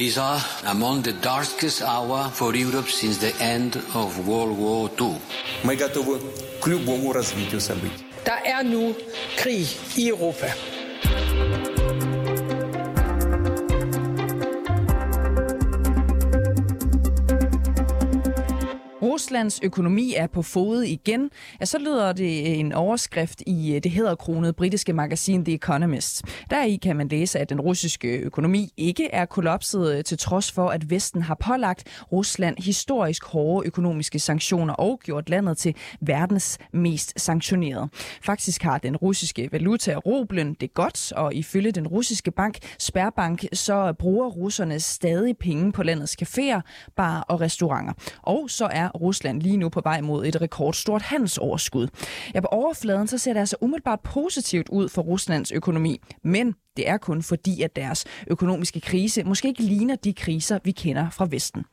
These are among the darkest hour for Europe since the end of World War II. Мы готовы к любому развитию событий. Der er nu krig i Europa. Ruslands økonomi er på fod igen, ja, så lyder det en overskrift i øh, det hedderkronede britiske magasin The Economist. Deri kan man læse, at den russiske økonomi ikke er kollapset øh, til trods for, at Vesten har pålagt Rusland historisk hårde økonomiske sanktioner og gjort landet til verdens mest sanktionerede. Faktisk har den russiske valuta rublen det godt, og ifølge den russiske bank Sperbank, så bruger russerne stadig penge på landets caféer, bar og restauranter. Og så er Rusland lige nu på vej mod et rekordstort handelsoverskud. Ja, på overfladen så ser det altså umiddelbart positivt ud for Ruslands økonomi, men det er kun fordi, at deres økonomiske krise måske ikke ligner de kriser, vi kender fra Vesten.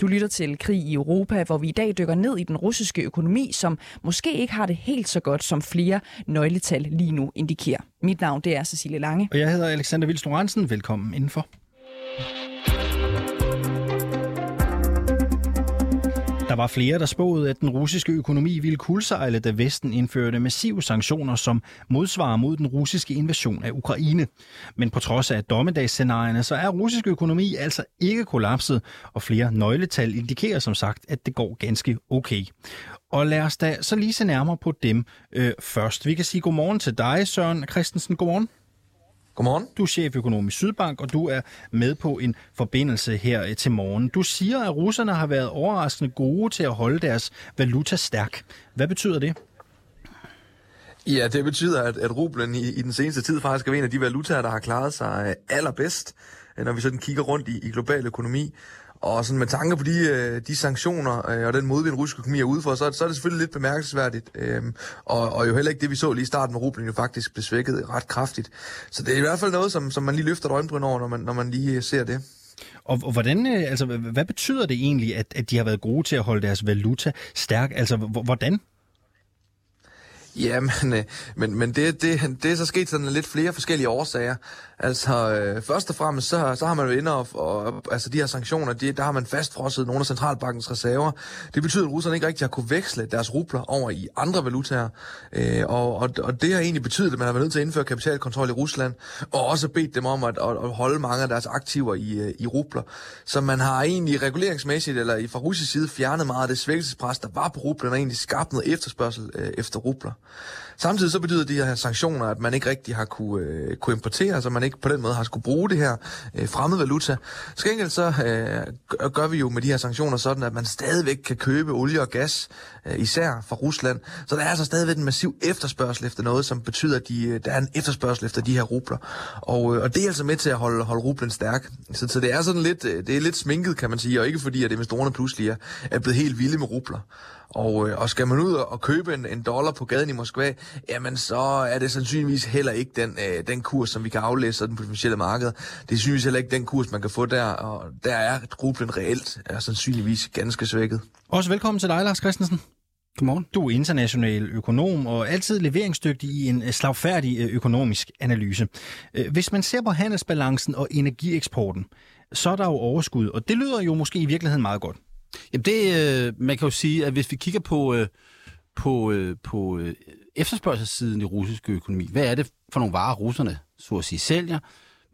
Du lytter til Krig i Europa, hvor vi i dag dykker ned i den russiske økonomi, som måske ikke har det helt så godt, som flere nøgletal lige nu indikerer. Mit navn det er Cecilie Lange. Og jeg hedder Alexander Vils Velkommen indenfor. Der var flere, der spåede, at den russiske økonomi ville kuldsejle, da Vesten indførte massive sanktioner som modsvar mod den russiske invasion af Ukraine. Men på trods af dommedagsscenarierne, så er russisk økonomi altså ikke kollapset, og flere nøgletal indikerer som sagt, at det går ganske okay. Og lad os da så lige se nærmere på dem øh, først. Vi kan sige godmorgen til dig, Søren Christensen. Godmorgen. Godmorgen. Du er cheføkonom i Sydbank, og du er med på en forbindelse her øh, til morgen. Du siger, at russerne har været overraskende gode til at holde deres valuta stærk. Hvad betyder det? Ja, det betyder, at, at rublen i, i den seneste tid faktisk er en af de valutaer, der har klaret sig øh, allerbedst, Øh, når vi sådan kigger rundt i, i global økonomi. Og sådan med tanke på de, øh, de sanktioner øh, og den modvind, russisk økonomi er ude for, så, så er det selvfølgelig lidt bemærkelsesværdigt. Øh, og, og jo heller ikke det, vi så lige i starten, med rublen jo faktisk blev svækket ret kraftigt. Så det er i hvert fald noget, som, som man lige løfter et øjenbryn over, når man, når man lige øh, ser det. Og, og hvordan, øh, altså, hvad betyder det egentlig, at, at de har været gode til at holde deres valuta stærk? Altså, hvordan? Ja, men, øh, men, men det, det, det er så sket sådan lidt flere forskellige årsager. Altså, øh, først og fremmest, så, så har man jo inde og, og altså de her sanktioner, de, der har man fastfrosset nogle af centralbankens reserver. Det betyder, at russerne ikke rigtig har kunne veksle deres rubler over i andre valutaer. Øh, og, og, og det har egentlig betydet, at man har været nødt til at indføre kapitalkontrol i Rusland, og også bedt dem om at, at, at holde mange af deres aktiver i, øh, i rubler. Så man har egentlig reguleringsmæssigt, eller fra russisk side, fjernet meget af det svækkelsespres, der var på rublen, og egentlig skabt noget efterspørgsel øh, efter rubler. Samtidig så betyder de her sanktioner, at man ikke rigtig har kunne, øh, kunne importere, så man ikke på den måde har skulle bruge det her øh, fremmede valuta. Så gengæld så øh, gør vi jo med de her sanktioner sådan, at man stadigvæk kan købe olie og gas, øh, især fra Rusland. Så der er altså stadigvæk en massiv efterspørgsel efter noget, som betyder, at de, øh, der er en efterspørgsel efter de her rubler. Og, øh, og det er altså med til at holde, holde rublen stærk. Så, så det er sådan lidt, øh, det er lidt sminket, kan man sige, og ikke fordi, at investorerne pludselig er, er blevet helt vilde med rubler. Og, øh, og skal man ud og købe en, en dollar på gaden i Moskva, jamen så er det sandsynligvis heller ikke den, øh, den kurs, som vi kan aflæse den på det finansielle marked. Det er sandsynligvis heller ikke den kurs, man kan få der, og der er rublen reelt er sandsynligvis ganske svækket. Også velkommen til dig, Lars Christensen. Godmorgen. Du er international økonom og altid leveringsdygtig i en slagfærdig øh, økonomisk analyse. Øh, hvis man ser på handelsbalancen og energieksporten, så er der jo overskud, og det lyder jo måske i virkeligheden meget godt. Jamen det, øh, man kan jo sige, at hvis vi kigger på, øh, på, øh, på øh, efterspørgselssiden i russisk økonomi, hvad er det for nogle varer, russerne så at sige sælger,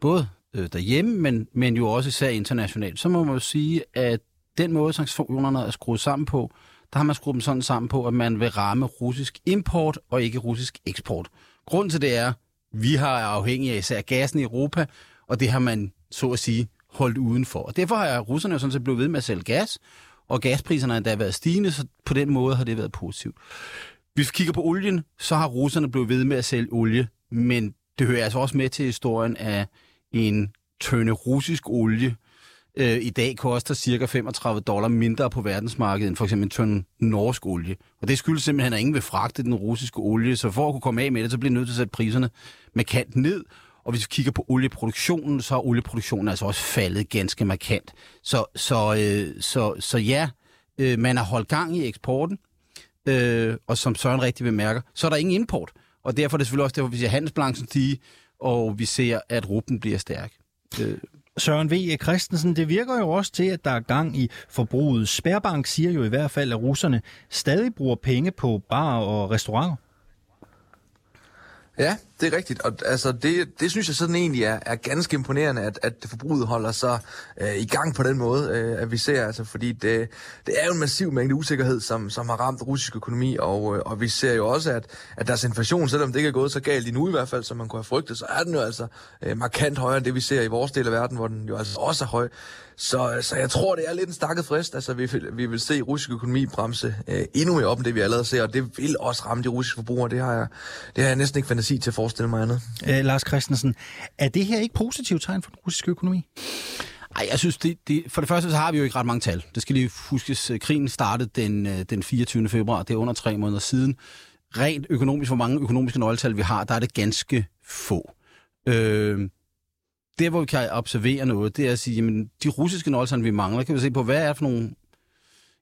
både øh, derhjemme, men, men jo også især internationalt, så må man jo sige, at den måde, sanktionerne er skruet sammen på, der har man skruet dem sådan sammen på, at man vil ramme russisk import og ikke russisk eksport. Grunden til det er, vi har afhængig af især gassen i Europa, og det har man så at sige holdt udenfor. Og derfor har russerne jo sådan set blevet ved med at sælge gas, og gaspriserne har endda været stigende, så på den måde har det været positivt. Hvis vi kigger på olien, så har russerne blevet ved med at sælge olie, men det hører altså også med til historien af en tønde russisk olie, øh, i dag koster cirka 35 dollar mindre på verdensmarkedet end for eksempel en tønde norsk olie. Og det skyldes simpelthen, at ingen vil fragte den russiske olie, så for at kunne komme af med det, så bliver nødt til at sætte priserne med kant ned, og hvis vi kigger på olieproduktionen, så er olieproduktionen altså også faldet ganske markant. Så, så, øh, så, så ja, øh, man har holdt gang i eksporten, øh, og som Søren rigtig bemærker, så er der ingen import. Og derfor er det selvfølgelig også derfor, vi ser handelsbalancen stige, og vi ser, at rublen bliver stærk. Øh. Søren V. Christensen, det virker jo også til, at der er gang i forbruget. Spærbank siger jo i hvert fald, at russerne stadig bruger penge på bar og restauranter. Ja, det er rigtigt, og altså, det, det synes jeg sådan egentlig er, er ganske imponerende, at, at forbruget holder sig øh, i gang på den måde, øh, at vi ser, altså, fordi det, det er jo en massiv mængde usikkerhed, som, som har ramt russisk økonomi, og, øh, og vi ser jo også, at, at deres inflation, selvom det ikke er gået så galt endnu i hvert fald, som man kunne have frygtet, så er den jo altså øh, markant højere end det, vi ser i vores del af verden, hvor den jo altså også er høj. Så, så jeg tror, det er lidt en stakket frist. Altså, vi, vi vil se russisk økonomi bremse øh, endnu mere op, end det vi allerede ser, og det vil også ramme de russiske forbrugere. Det har jeg, det har jeg næsten ikke fantasi til at forestille mig andet. Øh, Lars Christensen, er det her ikke positivt tegn for den russiske økonomi? Ej, jeg synes, det, det, for det første så har vi jo ikke ret mange tal. Det skal lige huskes, krigen startede den, øh, den 24. februar, det er under tre måneder siden. Rent økonomisk, hvor mange økonomiske nøgletal vi har, der er det ganske få. Øh, der, hvor vi kan observere noget, det er at sige, jamen, de russiske nøgletal, vi mangler, kan vi se på, hvad er det for nogle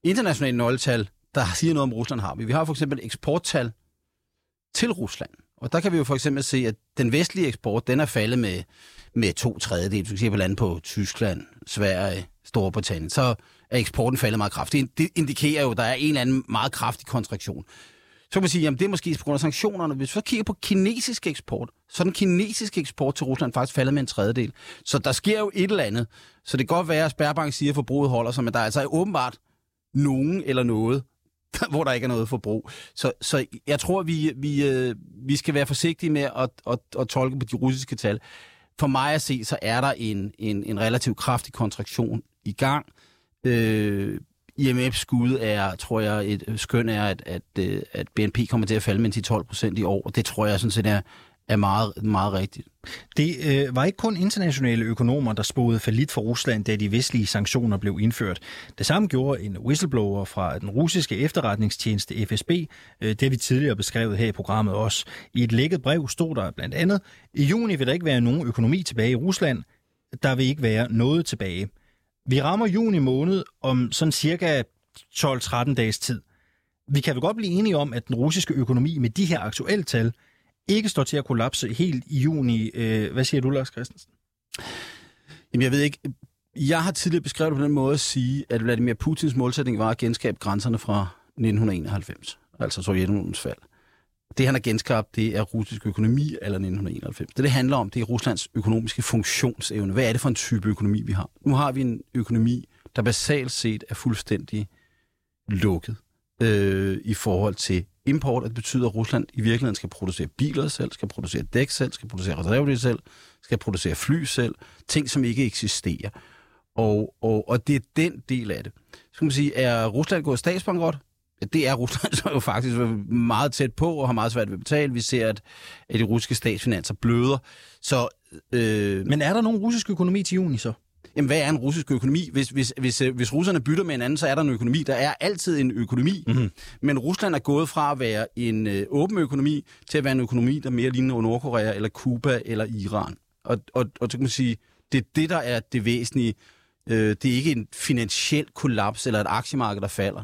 internationale nøgletal, der siger noget om Rusland har vi. Vi har for eksempel eksporttal til Rusland. Og der kan vi jo for eksempel se, at den vestlige eksport, den er faldet med, med to tredjedel. kigger på lande på Tyskland, Sverige, Storbritannien. Så er eksporten faldet meget kraftigt. Det indikerer jo, at der er en eller anden meget kraftig kontraktion. Så kan man sige, at det er måske på grund af sanktionerne. Hvis vi så kigger på kinesisk eksport, så er den kinesiske eksport til Rusland faktisk faldet med en tredjedel. Så der sker jo et eller andet. Så det kan godt være, at Spærbank siger, at forbruget holder sig, men der er altså åbenbart nogen eller noget, hvor der ikke er noget forbrug. Så, så jeg tror, vi, vi, øh, vi skal være forsigtige med at, at, at tolke på de russiske tal. For mig at se, så er der en, en, en relativt kraftig kontraktion i gang. Øh, IMF's skud er, tror jeg, et skøn er, at, at, øh, at BNP kommer til at falde med 10-12 procent i år, og det tror jeg sådan set er, er meget, meget rigtigt. Det øh, var ikke kun internationale økonomer, der spåede falit for Rusland, da de vestlige sanktioner blev indført. Det samme gjorde en whistleblower fra den russiske efterretningstjeneste FSB. Øh, det har vi tidligere beskrevet her i programmet også. I et lækket brev stod der blandt andet, i juni vil der ikke være nogen økonomi tilbage i Rusland. Der vil ikke være noget tilbage. Vi rammer juni måned om sådan cirka 12-13 dages tid. Vi kan vel godt blive enige om, at den russiske økonomi med de her aktuelle tal ikke står til at kollapse helt i juni. Øh, hvad siger du, Lars Christensen? Jamen, jeg ved ikke. Jeg har tidligere beskrevet det på den måde at sige, at Vladimir Putins målsætning var at genskabe grænserne fra 1991, altså Sovjetunionens fald. Det, han har genskabt, det er russisk økonomi eller 1991. Det, det handler om, det er Ruslands økonomiske funktionsevne. Hvad er det for en type økonomi, vi har? Nu har vi en økonomi, der basalt set er fuldstændig lukket øh, i forhold til import, at det betyder, at Rusland i virkeligheden skal producere biler selv, skal producere dæk selv, skal producere reservedele selv, skal producere fly selv, ting, som ikke eksisterer. Og, og, og det er den del af det. Så kan man sige, er Rusland gået statsbankrot? Ja, det er Rusland så jo faktisk meget tæt på og har meget svært ved at betale. Vi ser, at, at de russiske statsfinanser bløder. Så, øh... Men er der nogen russisk økonomi til juni så? Jamen, hvad er en russisk økonomi? Hvis, hvis, hvis, øh, hvis russerne bytter med hinanden, så er der en økonomi. Der er altid en økonomi. Mm-hmm. Men Rusland er gået fra at være en øh, åben økonomi til at være en økonomi, der mere ligner Nordkorea eller Cuba eller Iran. Og, og, og så kan man sige, det er det, der er det væsentlige. Øh, det er ikke en finansiel kollaps eller et aktiemarked, der falder.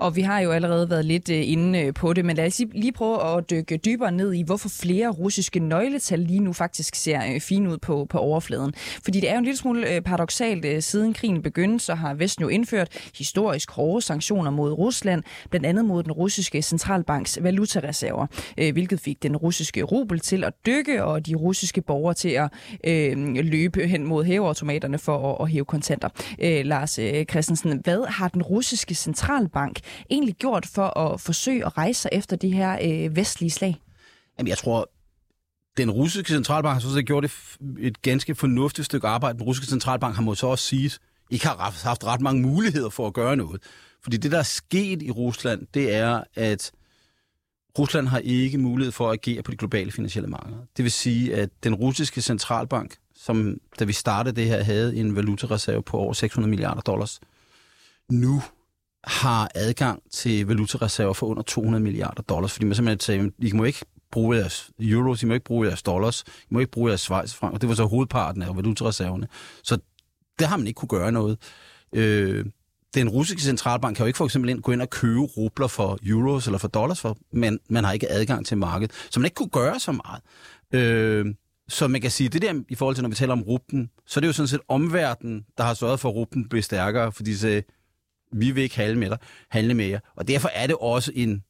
Og vi har jo allerede været lidt øh, inde øh, på det, men lad os lige prøve at dykke dybere ned i, hvorfor flere russiske nøgletal lige nu faktisk ser øh, fine ud på, på overfladen. Fordi det er jo en lille smule paradoxalt. Siden krigen begyndte, så har Vesten jo indført historisk hårde sanktioner mod Rusland, blandt andet mod den russiske centralbanks valutareserver, hvilket fik den russiske rubel til at dykke, og de russiske borgere til at øh, løbe hen mod hæveautomaterne for at, at hæve kontanter. Øh, Lars Christensen, hvad har den russiske centralbank egentlig gjort for at forsøge at rejse sig efter de her øh, vestlige slag? Jamen, jeg tror, den russiske centralbank har så gjort et, et ganske fornuftigt stykke arbejde. Den russiske centralbank har måske også sige, ikke har haft ret mange muligheder for at gøre noget. Fordi det, der er sket i Rusland, det er, at Rusland har ikke mulighed for at agere på de globale finansielle markeder. Det vil sige, at den russiske centralbank, som da vi startede det her, havde en valutareserve på over 600 milliarder dollars, nu har adgang til valutareserver for under 200 milliarder dollars, fordi man simpelthen sagde, I må ikke bruge jeres euros, I må ikke bruge jeres dollars, I må ikke bruge jeres schweizfranc, og det var så hovedparten af valutareserverne. Så det har man ikke kunne gøre noget. Øh, den russiske centralbank kan jo ikke for eksempel ind, gå ind og købe rubler for euros eller for dollars, for, men man har ikke adgang til markedet. Så man ikke kunne gøre så meget. Øh, så man kan sige, det der i forhold til, når vi taler om rublen, så er det jo sådan set omverdenen, der har sørget for, at rublen bliver stærkere, fordi de sagde, vi vil ikke handle med dig, handle med jer. Og derfor er det også en,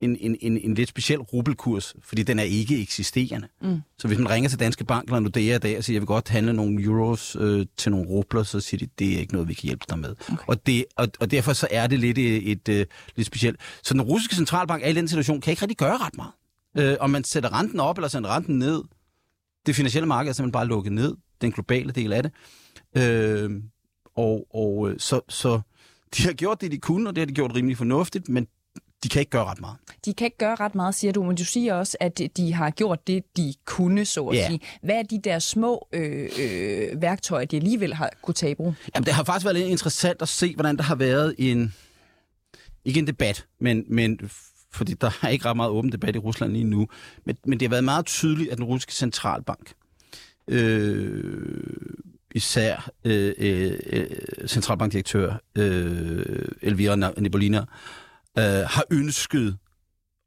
en, en, en, en lidt speciel rubelkurs, fordi den er ikke eksisterende. Mm. Så hvis man ringer til Danske Bank eller Nordea i dag og siger, jeg vil godt handle nogle euros øh, til nogle rubler, så siger de, det er ikke noget, vi kan hjælpe dig med. Okay. Og, det, og, og derfor så er det lidt et, et, et lidt specielt. Så den russiske centralbank er i den situation, kan ikke rigtig gøre ret meget. Øh, om man sætter renten op eller sætter renten ned, det finansielle marked er simpelthen bare lukket ned, den globale del af det. Øh, og og øh, så, så de har gjort det, de kunne, og det har de gjort rimelig fornuftigt, men de kan ikke gøre ret meget. De kan ikke gøre ret meget, siger du, men du siger også, at de har gjort det, de kunne, så at Ja. sige. Hvad er de der små øh, øh, værktøjer, de alligevel har kunne tage i brug? Jamen, det har faktisk været lidt interessant at se, hvordan der har været en, ikke en debat, men, men fordi der er ikke ret meget åben debat i Rusland lige nu, men, men det har været meget tydeligt, at den russiske centralbank, øh, især øh, øh, øh, centralbankdirektør øh, Elvira Nibolina, øh, har ønsket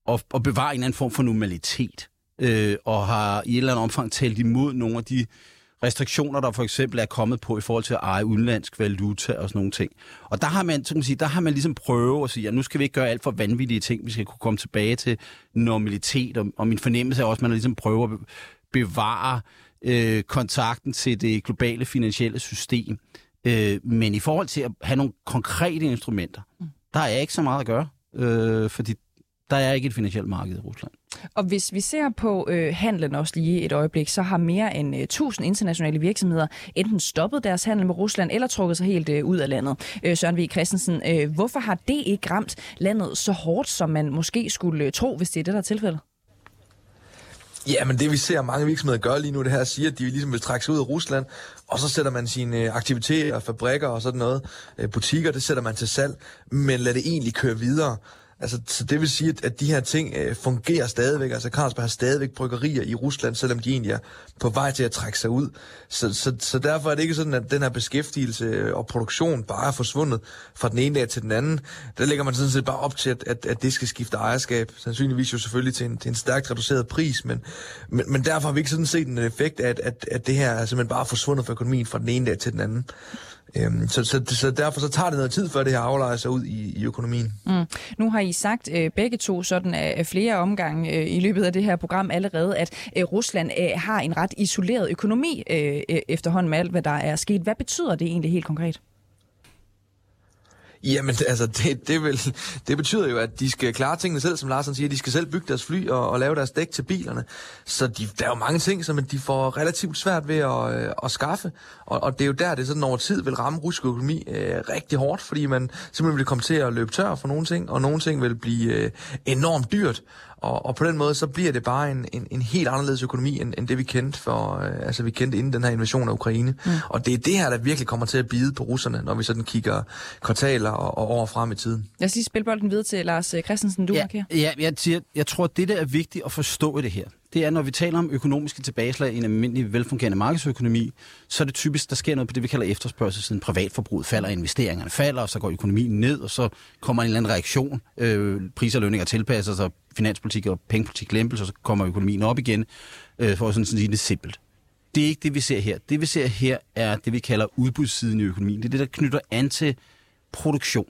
at, at bevare en eller anden form for normalitet, øh, og har i et eller andet omfang talt imod nogle af de restriktioner, der for eksempel er kommet på i forhold til at eje udenlandsk valuta og sådan nogle ting. Og der har man, så kan man sige, der har man ligesom prøvet at sige, at nu skal vi ikke gøre alt for vanvittige ting, vi skal kunne komme tilbage til normalitet, og, og min fornemmelse er også, at man har ligesom prøver at bevare øh, kontakten til det globale finansielle system. Øh, men i forhold til at have nogle konkrete instrumenter, der er ikke så meget at gøre, øh, fordi der er ikke et finansielt marked i Rusland. Og hvis vi ser på øh, handlen også lige et øjeblik, så har mere end øh, 1000 internationale virksomheder enten stoppet deres handel med Rusland eller trukket sig helt øh, ud af landet. Øh, Søren V. Christensen, øh, hvorfor har det ikke ramt landet så hårdt, som man måske skulle øh, tro, hvis det er det, der er tilfældet? Ja, men det vi ser mange virksomheder gøre lige nu, det her siger, at de ligesom vil trække sig ud af Rusland, og så sætter man sine øh, aktiviteter, fabrikker og sådan noget, øh, butikker, det sætter man til salg, men lad det egentlig køre videre. Altså, så det vil sige, at, at de her ting øh, fungerer stadigvæk. Altså, Carlsberg har stadigvæk bryggerier i Rusland, selvom de egentlig er på vej til at trække sig ud. Så, så, så derfor er det ikke sådan, at den her beskæftigelse øh, og produktion bare er forsvundet fra den ene dag til den anden. Der lægger man sådan set bare op til, at, at, at det skal skifte ejerskab. Sandsynligvis jo selvfølgelig til en, til en stærkt reduceret pris, men, men, men derfor har vi ikke sådan set en effekt af, at, at, at det her er simpelthen bare forsvundet fra økonomien fra den ene dag til den anden. Øhm, så, så, så derfor så tager det noget tid, før det her aflejer sig ud i, i økonomien. Mm. Nu har I sagt øh, begge to sådan af flere omgange øh, i løbet af det her program allerede, at øh, Rusland øh, har en ret isoleret økonomi øh, øh efterhånden med alt, hvad der er sket. Hvad betyder det egentlig helt konkret? Jamen, altså, det, det, vil, det betyder jo, at de skal klare tingene selv, som Larsen siger. De skal selv bygge deres fly og, og lave deres dæk til bilerne. Så de, der er jo mange ting, som de får relativt svært ved at, øh, at skaffe. Og, og det er jo der, det sådan over tid vil ramme russisk økonomi øh, rigtig hårdt, fordi man simpelthen vil komme til at løbe tør for nogle ting, og nogle ting vil blive øh, enormt dyrt. Og, og på den måde, så bliver det bare en, en, en helt anderledes økonomi, end, end det vi kendte for, øh, altså vi kendte inden den her invasion af Ukraine. Mm. Og det er det her, der virkelig kommer til at bide på russerne, når vi sådan kigger kvartaler og, og år frem i tiden. Lad os lige spille bolden videre til Lars øh, Christensen, du ja, markerer. ja, jeg, siger, jeg tror, at det, der er vigtigt at forstå i det her, det er, når vi taler om økonomiske tilbageslag i en almindelig velfungerende markedsøkonomi, så er det typisk, der sker noget på det, vi kalder efterspørgselsiden. Privatforbruget falder, investeringerne falder, og så går økonomien ned, og så kommer en eller anden reaktion. Øh, priser og lønninger tilpasser sig, finanspolitik og pengepolitik lempelse, og så kommer økonomien op igen, øh, for at sådan sige det simpelt. Det er ikke det, vi ser her. Det, vi ser her, er det, vi kalder udbudssiden i økonomien. Det er det, der knytter an til produktion.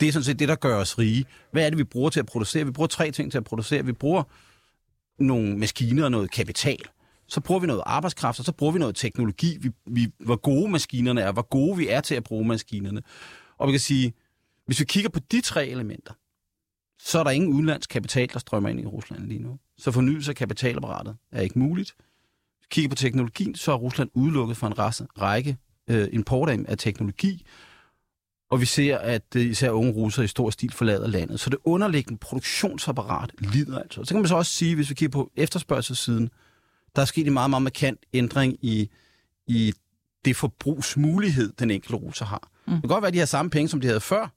Det er sådan set det, der gør os rige. Hvad er det, vi bruger til at producere? Vi bruger tre ting til at producere. Vi bruger nogle maskiner og noget kapital. Så bruger vi noget arbejdskraft, og så bruger vi noget teknologi. Vi, vi, hvor gode maskinerne er, hvor gode vi er til at bruge maskinerne. Og vi kan sige, hvis vi kigger på de tre elementer, så er der ingen udenlandsk kapital, der strømmer ind i Rusland lige nu. Så fornyelse af kapitalapparatet er ikke muligt. Vi kigger på teknologien, så er Rusland udelukket fra en række øh, import af teknologi, og vi ser, at øh, især unge russere i stor stil forlader landet. Så det underliggende produktionsapparat lider altså. Så kan man så også sige, hvis vi kigger på efterspørgselssiden, der er sket en meget, meget markant ændring i, i det forbrugsmulighed, den enkelte russer har. Mm. Det kan godt være, at de har samme penge, som de havde før,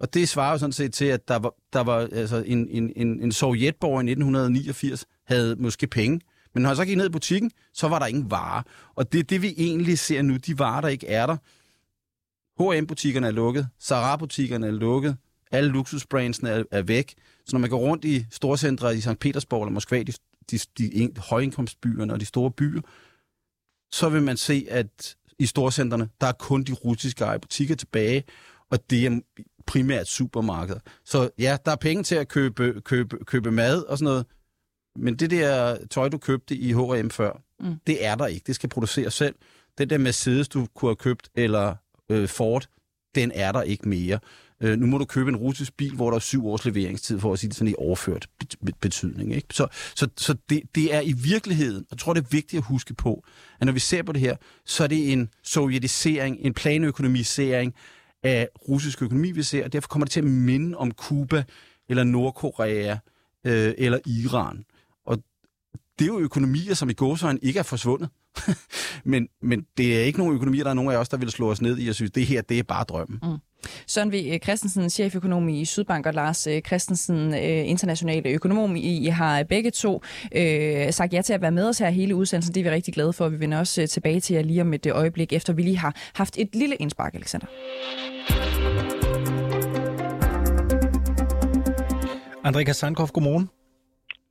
og det svarer jo sådan set til, at der var, der var altså en, en, en, en sovjetborger i 1989 havde måske penge, men når han så gik ned i butikken, så var der ingen varer. Og det er det, vi egentlig ser nu. De varer, der ikke er der, H&M-butikkerne er lukket, Zara-butikkerne er lukket, alle luksusbrandsene er, er væk. Så når man går rundt i storcentre i St. Petersborg eller Moskva, de, de, de højindkomstbyerne og de store byer, så vil man se, at i storcentrene, der er kun de russiske eje butikker tilbage, og det er primært supermarkeder. Så ja, der er penge til at købe, købe, købe mad og sådan noget, men det der tøj, du købte i H&M før, mm. det er der ikke. Det skal produceres selv. Den der Mercedes, du kunne have købt, eller øh, Ford, den er der ikke mere. Øh, nu må du købe en russisk bil, hvor der er syv års leveringstid, for at sige det sådan i overført betydning. Ikke? Så, så, så det, det er i virkeligheden, og jeg tror, det er vigtigt at huske på, at når vi ser på det her, så er det en sovjetisering, en planøkonomisering af russisk økonomi, vi ser, og derfor kommer det til at minde om Kuba, eller Nordkorea, øh, eller Iran. Og det er jo økonomier, som i gåsøjne ikke er forsvundet. men, men det er ikke nogen økonomier, der er nogen af os, der vil slå os ned i og synes, det her, det er bare drømmen. Mm. Søren V. Christensen, cheføkonom i Sydbank, og Lars øh, Christensen, øh, internationale økonom. I har begge to øh, sagt ja til at være med os her hele udsendelsen. Det er vi rigtig glade for. Vi vender også tilbage til jer lige om et øjeblik, efter vi lige har haft et lille indspark, Alexander. André Kasankov, godmorgen.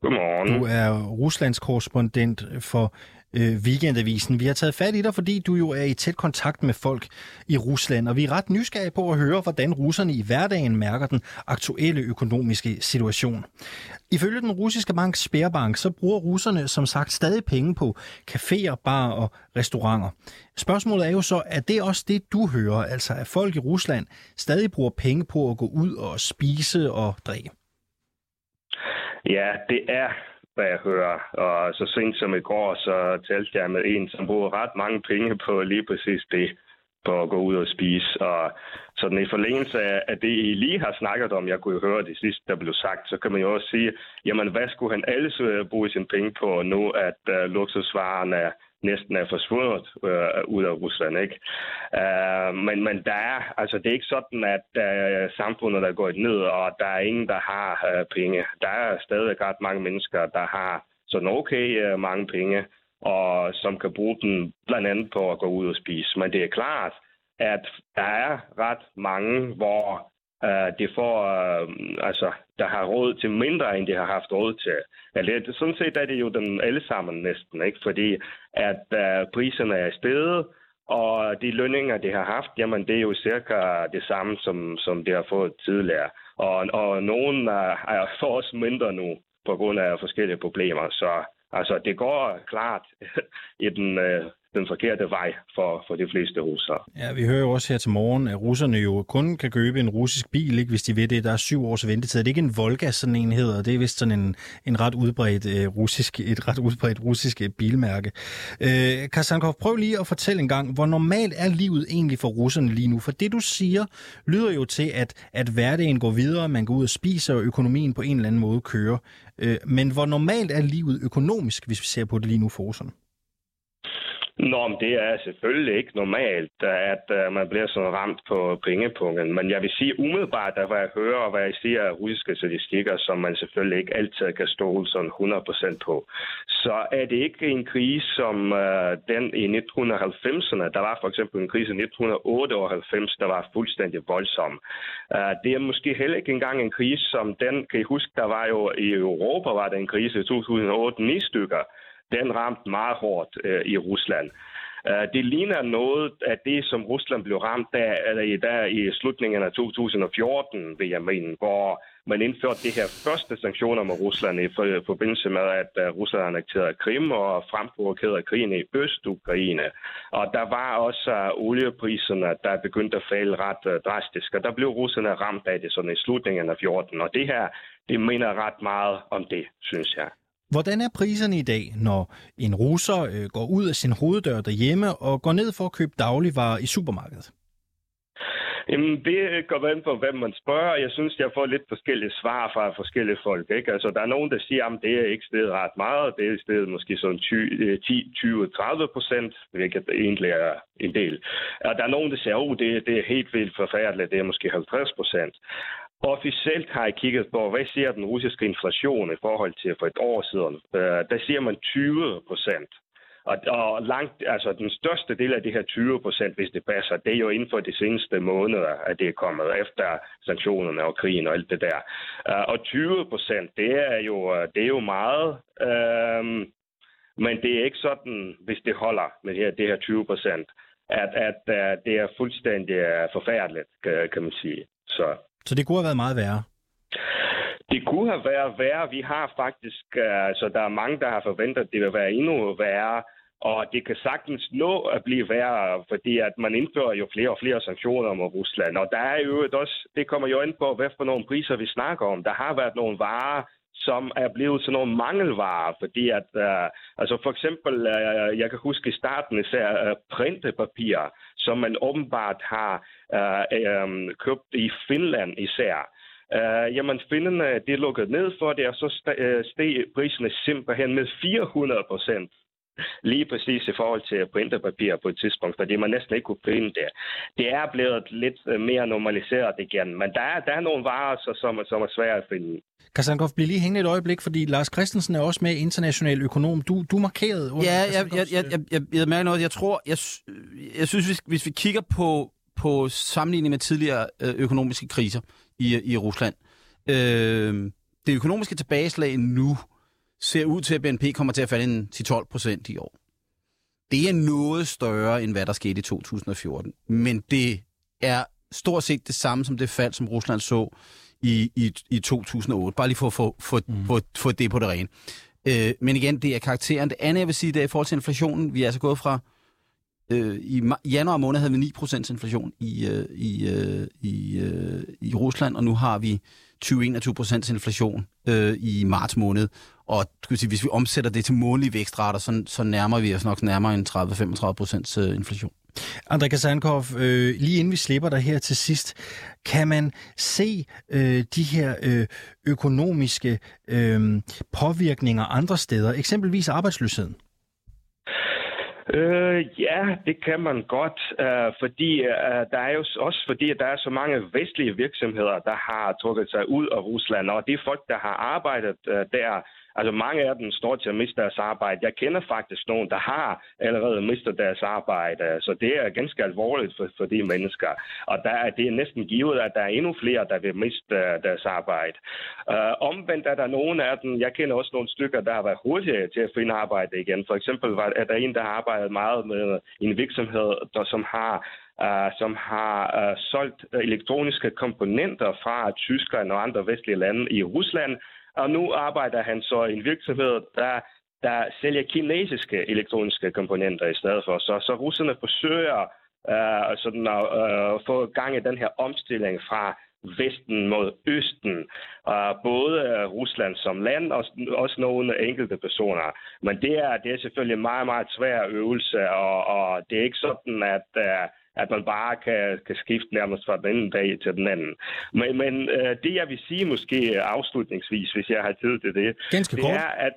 Godmorgen. Du er Ruslands korrespondent for øh, Weekendavisen. Vi har taget fat i dig, fordi du jo er i tæt kontakt med folk i Rusland, og vi er ret nysgerrige på at høre, hvordan russerne i hverdagen mærker den aktuelle økonomiske situation. Ifølge den russiske bank Sperbank, så bruger russerne som sagt stadig penge på caféer, bar og restauranter. Spørgsmålet er jo så, er det også det, du hører, altså at folk i Rusland stadig bruger penge på at gå ud og spise og drikke? Ja, det er hvad jeg hører. Og så sent som i går, så talte jeg med en, som bruger ret mange penge på lige præcis det, på at gå ud og spise. Og sådan i forlængelse af det, I lige har snakket om, jeg kunne jo høre det sidste, der blev sagt, så kan man jo også sige, jamen hvad skulle han ellers øh, bruge sine penge på nu, at uh, luksusvarerne næsten er forsvundet øh, ud af Rusland. Ikke? Øh, men, men der er, altså, det er ikke sådan, at øh, samfundet er gået ned, og der er ingen, der har øh, penge. Der er stadig ret mange mennesker, der har sådan okay øh, mange penge, og som kan bruge den blandt andet på at gå ud og spise. Men det er klart, at der er ret mange, hvor Uh, det får, uh, øh, altså, der har råd til mindre, end de har haft råd til. Eller, sådan set er det jo dem alle sammen næsten, ikke? fordi at uh, priserne er steget, og de lønninger, de har haft, jamen det er jo cirka det samme, som, som de har fået tidligere. Og, og nogen er, er for os mindre nu, på grund af forskellige problemer. Så altså, det går klart i den, den forkerte vej for, for de fleste russere. Ja, vi hører jo også her til morgen, at russerne jo kun kan købe en russisk bil, ikke, hvis de ved det. Der er syv års ventetid. Det er ikke en Volga, sådan en hedder. Det er vist sådan en, en ret udbredt, uh, russisk, et ret udbredt russisk øh, bilmærke. Øh, uh, Kasankov, prøv lige at fortælle en gang, hvor normalt er livet egentlig for russerne lige nu? For det, du siger, lyder jo til, at, at hverdagen går videre, man går ud og spiser, og økonomien på en eller anden måde kører. Uh, men hvor normalt er livet økonomisk, hvis vi ser på det lige nu for russerne? Nå, men det er selvfølgelig ikke normalt, at uh, man bliver sådan ramt på pengepungen. Men jeg vil sige umiddelbart, at hvad jeg hører og hvad jeg siger af russiske statistikker, som man selvfølgelig ikke altid kan stole sådan 100% på, så er det ikke en krise som uh, den i 1990'erne. Der var for eksempel en krise i 1998, der var fuldstændig voldsom. Uh, det er måske heller ikke engang en krise som den, kan I huske, der var jo i Europa, var der en krise i 2008, ni stykker den ramte meget hårdt øh, i Rusland. Øh, det ligner noget af det, som Rusland blev ramt af eller der i slutningen af 2014, vil jeg mene, hvor man indførte de her første sanktioner mod Rusland i forbindelse med, at øh, Rusland annekterede Krim og fremprovokerede krigen i Øst-Ukraine. Og der var også øh, oliepriserne, der begyndte at falde ret øh, drastisk, og der blev russerne ramt af det sådan i slutningen af 14. Og det her, det minder ret meget om det, synes jeg. Hvordan er priserne i dag, når en russer øh, går ud af sin hoveddør derhjemme og går ned for at købe dagligvarer i supermarkedet? Jamen, det øh, går an på, hvem man spørger. Jeg synes, jeg får lidt forskellige svar fra forskellige folk. Ikke? Altså, der er nogen, der siger, at det er ikke stedet ret meget. Det er i stedet måske sådan 10-20-30 øh, procent, hvilket egentlig er en del. Og der er nogen, der siger, at oh, det, det er helt vildt forfærdeligt. Det er måske 50 procent. Officielt har jeg kigget på, hvad ser den russiske inflation i forhold til for et år siden. Øh, der ser man 20 procent. Og, og langt, altså den største del af de her 20 procent, hvis det passer, det er jo inden for de seneste måneder, at det er kommet efter sanktionerne og krigen og alt det der. Uh, og 20 procent, det er jo, øh, det er jo meget, uh, men det er ikke sådan, hvis det holder med det her, det her 20 procent, at, at uh, det er fuldstændig forfærdeligt, kan, kan man sige. Så. Så det kunne have været meget værre? Det kunne have været værre. Vi har faktisk, øh, altså der er mange, der har forventet, at det vil være endnu værre. Og det kan sagtens nå at blive værre, fordi at man indfører jo flere og flere sanktioner mod Rusland. Og der er jo også, det kommer jo ind på, hvad for nogle priser vi snakker om. Der har været nogle varer, som er blevet sådan nogle mangelvarer, fordi at, uh, altså for eksempel, uh, jeg kan huske i starten især uh, printepapir, som man åbenbart har uh, um, købt i Finland især. Uh, jamen, finderne, det er lukket ned for det, og så steg priserne simpelthen med 400 procent lige præcis i forhold til printerpapir på et tidspunkt, fordi man næsten ikke kunne printe det. Det er blevet lidt mere normaliseret igen, men der er, der er nogle varer, så, som, som er svære at finde. Kasankov, bliv lige hængende et øjeblik, fordi Lars Christensen er også med international økonom. Du, du markerede... Ja, jeg, jeg, jeg, jeg, jeg, jeg mærker noget. Jeg tror, jeg, jeg synes, hvis, hvis vi kigger på, på sammenligning med tidligere økonomiske kriser i, i Rusland, øh, det økonomiske tilbageslag nu ser ud til, at BNP kommer til at falde en 10-12 procent i år. Det er noget større, end hvad der skete i 2014. Men det er stort set det samme som det fald, som Rusland så i, i, i 2008. Bare lige for at få, få, mm. få, få det på det rene. Øh, men igen, det er karakteren. Det andet, jeg vil sige, det er i forhold til inflationen. Vi er altså gået fra... Øh, I januar måned havde vi 9% inflation i, øh, i, øh, i, øh, i Rusland, og nu har vi 20-21% inflation øh, i marts måned. Og skal sige, hvis vi omsætter det til månedlige vækstrater, så, så nærmer vi os nok nærmere en 30-35 procents øh, inflation. André Kasankov, øh, lige inden vi slipper dig her til sidst, kan man se øh, de her øh, økonomiske øh, påvirkninger andre steder, eksempelvis arbejdsløsheden? Øh, ja, det kan man godt, øh, fordi øh, der er jo også fordi, at der er så mange vestlige virksomheder, der har trukket sig ud af Rusland, og de folk, der har arbejdet øh, der, Altså mange af dem står til at miste deres arbejde. Jeg kender faktisk nogen, der har allerede mistet deres arbejde, så det er ganske alvorligt for, for de mennesker. Og der er, det er næsten givet, at der er endnu flere, der vil miste øh, deres arbejde. Uh, omvendt er der nogle af dem, jeg kender også nogle stykker, der har været hurtige til at finde arbejde igen. For eksempel var, er der en, der har arbejdet meget med en virksomhed, der, som har Uh, som har uh, solgt elektroniske komponenter fra Tyskland og andre vestlige lande i Rusland, og nu arbejder han så i en virksomhed, der, der sælger kinesiske elektroniske komponenter i stedet for. Så, så russerne forsøger uh, sådan at uh, få gang i den her omstilling fra Vesten mod Østen. Uh, både øh, Rusland som land og også nogle enkelte personer. Men det er, det er selvfølgelig en meget, meget svær øvelse, og, og det er ikke sådan, at... Uh, at man bare kan, kan skifte nærmest fra den ene dag til den anden. Men, men øh, det, jeg vil sige måske afslutningsvis, hvis jeg har tid til det, Ganske det er, at at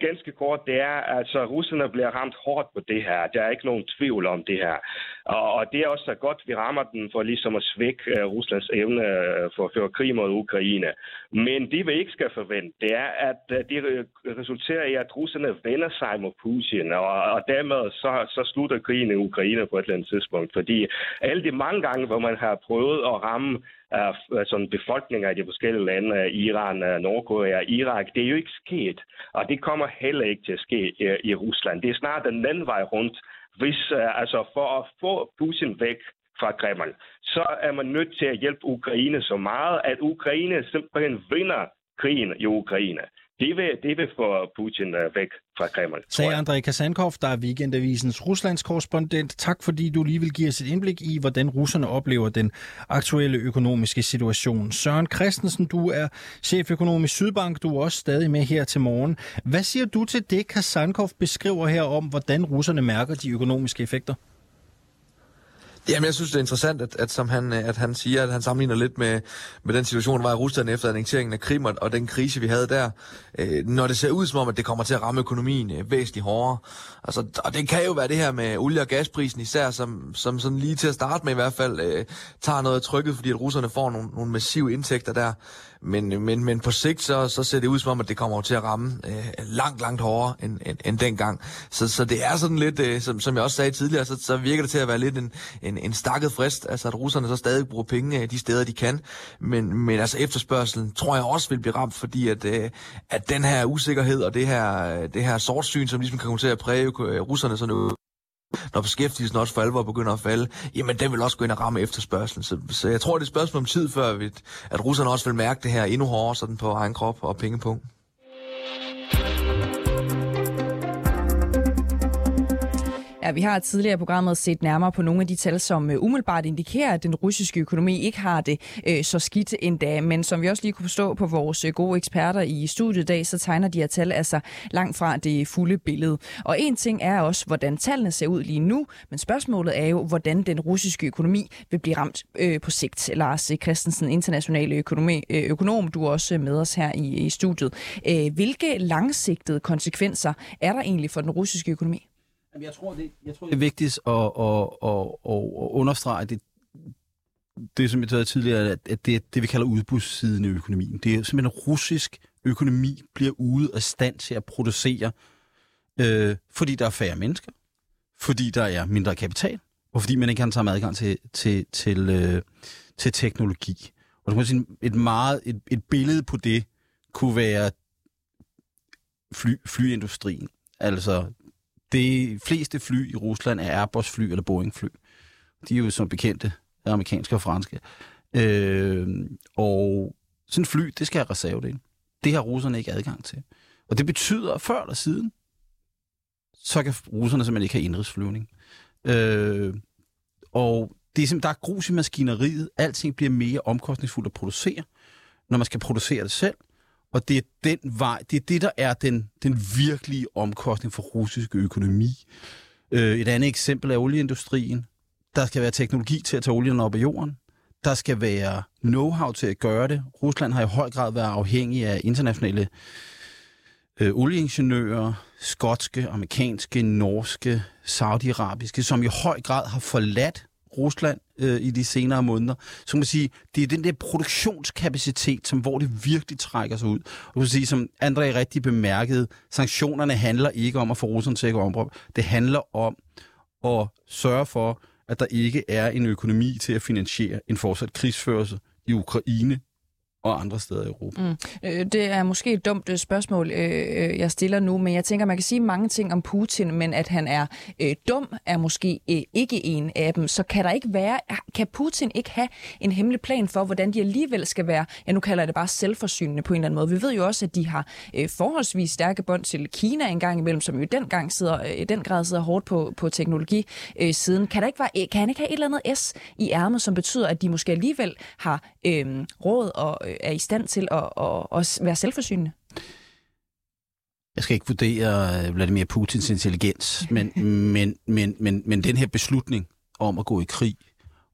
ganske kort, det er, altså, russerne bliver ramt hårdt på det her. Der er ikke nogen tvivl om det her. Og, og det er også så godt, vi rammer den for ligesom at svække uh, Ruslands evne øh, for at føre krig mod Ukraine. Men det vi ikke skal forvente, det er, at øh, det resulterer i, at russerne vender sig mod Putin, og, og dermed så, så slutter krigen i Ukraine på et eller andet tidspunkt. Fordi alle de mange gange, hvor man har prøvet at ramme af sådan befolkninger i de forskellige lande, Iran, Nordkorea, Irak, det er jo ikke sket. Og det kommer heller ikke til at ske i, i Rusland. Det er snart den anden vej rundt. Hvis, øh, altså for at få Putin væk fra Kreml, så er man nødt til at hjælpe Ukraine så meget, at Ukraine simpelthen vinder krigen i Ukraine det vil, det vil få Putin øh, væk fra Kreml. Sagde Andrej Kasankov, der er Weekendavisens Ruslands korrespondent. Tak fordi du lige vil give os et indblik i, hvordan russerne oplever den aktuelle økonomiske situation. Søren Christensen, du er cheføkonom i Sydbank. Du er også stadig med her til morgen. Hvad siger du til det, Kasankov beskriver her om, hvordan russerne mærker de økonomiske effekter? Jamen, jeg synes, det er interessant, at, at, som han, at han siger, at han sammenligner lidt med, med den situation, der var i Rusland efter annekteringen af Krim og, og den krise, vi havde der. Øh, når det ser ud som om, at det kommer til at ramme økonomien øh, væsentligt hårdere. Altså, og det kan jo være det her med olie- og gasprisen især, som, som sådan lige til at starte med i hvert fald øh, tager noget af trykket, fordi at russerne får nogle, nogle massive indtægter der. Men, men, men på sigt, så, så ser det ud som om, at det kommer til at ramme øh, langt, langt hårdere end, end, end dengang. Så, så det er sådan lidt, øh, som, som jeg også sagde tidligere, så, så virker det til at være lidt en, en, en stakket frist, altså at russerne så stadig bruger penge øh, de steder, de kan. Men, men altså efterspørgselen tror jeg også vil blive ramt, fordi at, øh, at den her usikkerhed og det her, øh, det her sortsyn, som ligesom kan komme til at præge øh, russerne sådan noget, når beskæftigelsen også for alvor begynder at falde, jamen den vil også gå ind og ramme efterspørgselen. Så, så jeg tror, det er et spørgsmål om tid, før vi, at russerne også vil mærke det her endnu hårdere sådan på egen krop og pengepunkt. At vi har tidligere i programmet set nærmere på nogle af de tal, som øh, umiddelbart indikerer, at den russiske økonomi ikke har det øh, så skidt endda. Men som vi også lige kunne forstå på vores øh, gode eksperter i studiet i dag, så tegner de her tal altså langt fra det fulde billede. Og en ting er også, hvordan tallene ser ud lige nu, men spørgsmålet er jo, hvordan den russiske økonomi vil blive ramt på sigt. Lars Christensen, internationale økonomi, økonom, du er også med os her i, i studiet. Hvilke langsigtede konsekvenser er der egentlig for den russiske økonomi? Jeg tror, det, jeg tror, det er vigtigt at, at, at, at, at understrege det, det, som jeg sagde tidligere, at det er det, vi kalder udbudssiden i økonomien. Det er simpelthen, at russisk økonomi bliver ude af stand til at producere, øh, fordi der er færre mennesker, fordi der er mindre kapital, og fordi man ikke har samme adgang til, til, til, øh, til teknologi. Og du kan sige, et, meget, et, et billede på det kunne være fly, flyindustrien. Altså de fleste fly i Rusland er Airbus-fly eller Boeing-fly. De er jo som bekendte amerikanske og franske. Øh, og sådan fly, det skal have reservedel. Det har russerne ikke adgang til. Og det betyder, at før eller siden, så kan russerne simpelthen ikke have indrigsflyvning. Øh, og det er simpelthen, der er grus i maskineriet. Alting bliver mere omkostningsfuldt at producere, når man skal producere det selv. Og det er den vej, det er det, der er den, den virkelige omkostning for russisk økonomi. Øh, et andet eksempel er olieindustrien. Der skal være teknologi til at tage olien op af jorden. Der skal være know-how til at gøre det. Rusland har i høj grad været afhængig af internationale øh, olieingeniører, skotske, amerikanske, norske, saudiarabiske, som i høj grad har forladt Rusland øh, i de senere måneder. Så kan man sige, det er den der produktionskapacitet, som hvor det virkelig trækker sig ud. Og man sige, som André rigtig bemærkede, sanktionerne handler ikke om at få Rusland til at gå områb. Det handler om at sørge for, at der ikke er en økonomi til at finansiere en fortsat krigsførelse i Ukraine og andre steder i Europa? Mm. Øh, det er måske et dumt øh, spørgsmål, øh, jeg stiller nu, men jeg tænker, man kan sige mange ting om Putin, men at han er øh, dum, er måske øh, ikke en af dem. Så kan der ikke være, ah, kan Putin ikke have en hemmelig plan for, hvordan de alligevel skal være, ja nu kalder jeg det bare selvforsynende på en eller anden måde. Vi ved jo også, at de har øh, forholdsvis stærke bånd til Kina engang imellem, som jo den gang sidder, i den grad sidder hårdt på, på teknologi siden. Kan, der ikke være, kan han ikke have et eller andet S i ærmet, som betyder, at de måske alligevel har øh, råd og øh, er i stand til at, at, at være selvforsynende? Jeg skal ikke vurdere øh, Vladimir Putins intelligens, men, men, men, men, men den her beslutning om at gå i krig,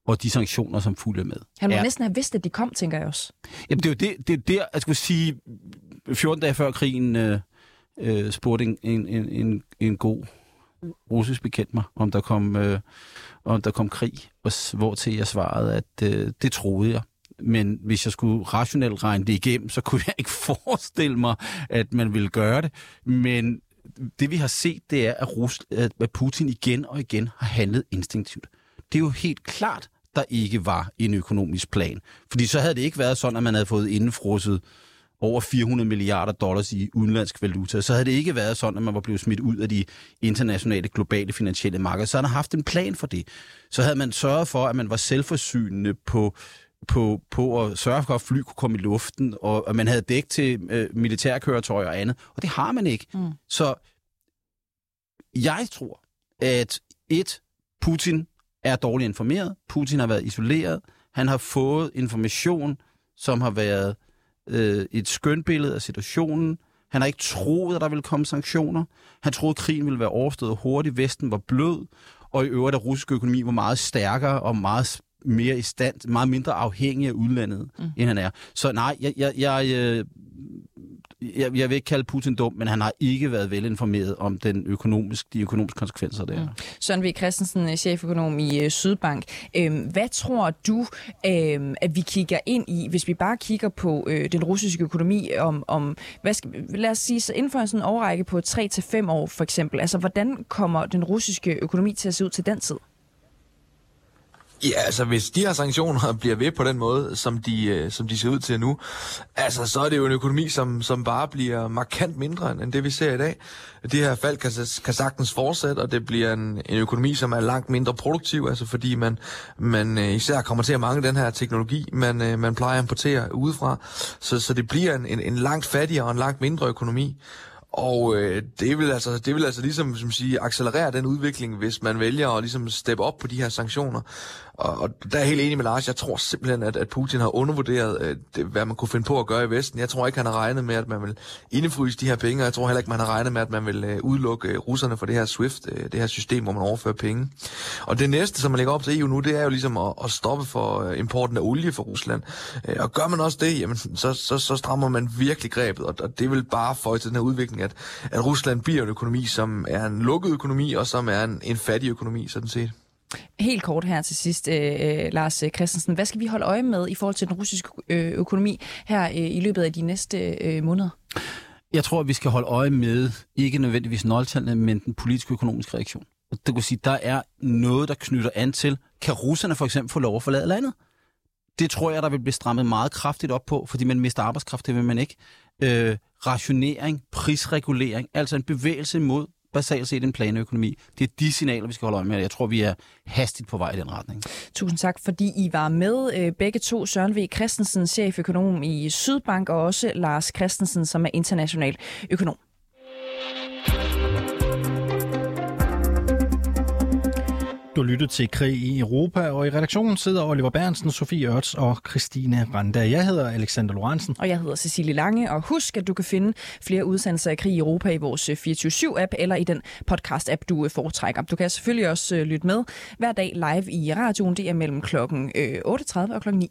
og de sanktioner, som fulgte med. Han må er... næsten have vidst, at de kom, tænker jeg også. Jamen, det er jo det, det er der, jeg skulle sige, 14 dage før krigen øh, øh, spurgte en, en, en, en god russisk bekendt mig, om der kom, øh, om der kom krig, og hvor til jeg svarede, at øh, det troede jeg men hvis jeg skulle rationelt regne det igennem, så kunne jeg ikke forestille mig, at man ville gøre det. Men det vi har set, det er, at, Rus- at Putin igen og igen har handlet instinktivt. Det er jo helt klart, der ikke var en økonomisk plan. Fordi så havde det ikke været sådan, at man havde fået indfrosset over 400 milliarder dollars i udenlandsk valuta. Så havde det ikke været sådan, at man var blevet smidt ud af de internationale, globale finansielle markeder. Så havde man haft en plan for det. Så havde man sørget for, at man var selvforsynende på på, på at sørge for, at fly kunne komme i luften, og at man havde dæk til øh, militærkøretøjer og andet. Og det har man ikke. Mm. Så jeg tror, at et, Putin er dårligt informeret. Putin har været isoleret. Han har fået information, som har været øh, et skønbillede af situationen. Han har ikke troet, at der ville komme sanktioner. Han troede, at krigen ville være overstået hurtigt. Vesten var blød. og i øvrigt, at russisk økonomi var meget stærkere og meget mere i stand, meget mindre afhængig af udlandet, mm. end han er. Så nej, jeg, jeg, jeg, øh, jeg, jeg vil ikke kalde Putin dum, men han har ikke været velinformeret om den økonomisk, de økonomiske konsekvenser der. Mm. Søren V. Christensen, cheføkonom i øh, Sydbank. Øhm, hvad tror du, øhm, at vi kigger ind i, hvis vi bare kigger på øh, den russiske økonomi, om, om hvad skal, lad os sige, så inden for en sådan overrække på 3-5 år for eksempel, altså hvordan kommer den russiske økonomi til at se ud til den tid? Ja, altså hvis de her sanktioner bliver ved på den måde, som de, øh, som de ser ud til nu, altså så er det jo en økonomi, som, som bare bliver markant mindre end det, vi ser i dag. Det her fald kan, kan sagtens fortsætte, og det bliver en, en økonomi, som er langt mindre produktiv, altså fordi man, man øh, især kommer til at mangle den her teknologi, man, øh, man plejer at importere udefra. Så, så det bliver en, en, en langt fattigere og en langt mindre økonomi. Og øh, det, vil altså, det vil altså ligesom som sige, accelerere den udvikling, hvis man vælger at ligesom steppe op på de her sanktioner. Og, og der er jeg helt enig med Lars. Jeg tror simpelthen, at, at Putin har undervurderet, øh, det, hvad man kunne finde på at gøre i Vesten. Jeg tror ikke, han har regnet med, at man vil indefryse de her penge, og jeg tror heller ikke, man har regnet med, at man vil øh, udelukke øh, russerne for det her SWIFT, øh, det her system, hvor man overfører penge. Og det næste, som man lægger op til EU nu, det er jo ligesom at, at stoppe for øh, importen af olie fra Rusland. Øh, og gør man også det, jamen, så, så, så strammer man virkelig grebet, og, og det vil bare få til den her udvikling, at, at Rusland bliver en økonomi, som er en lukket økonomi, og som er en, en fattig økonomi, sådan set. Helt kort her til sidst, øh, øh Lars øh, Christensen. Hvad skal vi holde øje med i forhold til den russiske øh, økonomi her øh, i løbet af de næste øh, måneder? Jeg tror, at vi skal holde øje med, ikke nødvendigvis nøgletallene, men den politiske økonomiske reaktion. Det kan sige, der er noget, der knytter an til, kan russerne for eksempel få lov at forlade landet? Det tror jeg, der vil blive strammet meget kraftigt op på, fordi man mister arbejdskraft, det vil man ikke. Øh, rationering, prisregulering, altså en bevægelse mod basalt set en planøkonomi. Det er de signaler, vi skal holde øje med. Jeg tror, vi er hastigt på vej i den retning. Tusind tak, fordi I var med. Øh, begge to, Søren V. Christensen, cheføkonom i Sydbank, og også Lars Christensen, som er international økonom. Du lytter til Krig i Europa, og i redaktionen sidder Oliver Bernsen, Sofie Ørts og Christine Randa. Jeg hedder Alexander Lorentzen. Og jeg hedder Cecilie Lange, og husk, at du kan finde flere udsendelser af Krig i Europa i vores øh, 24-7-app eller i den podcast-app, du øh, foretrækker. Du kan selvfølgelig også øh, lytte med hver dag live i radioen. Det er mellem klokken 8.30 og klokken 9.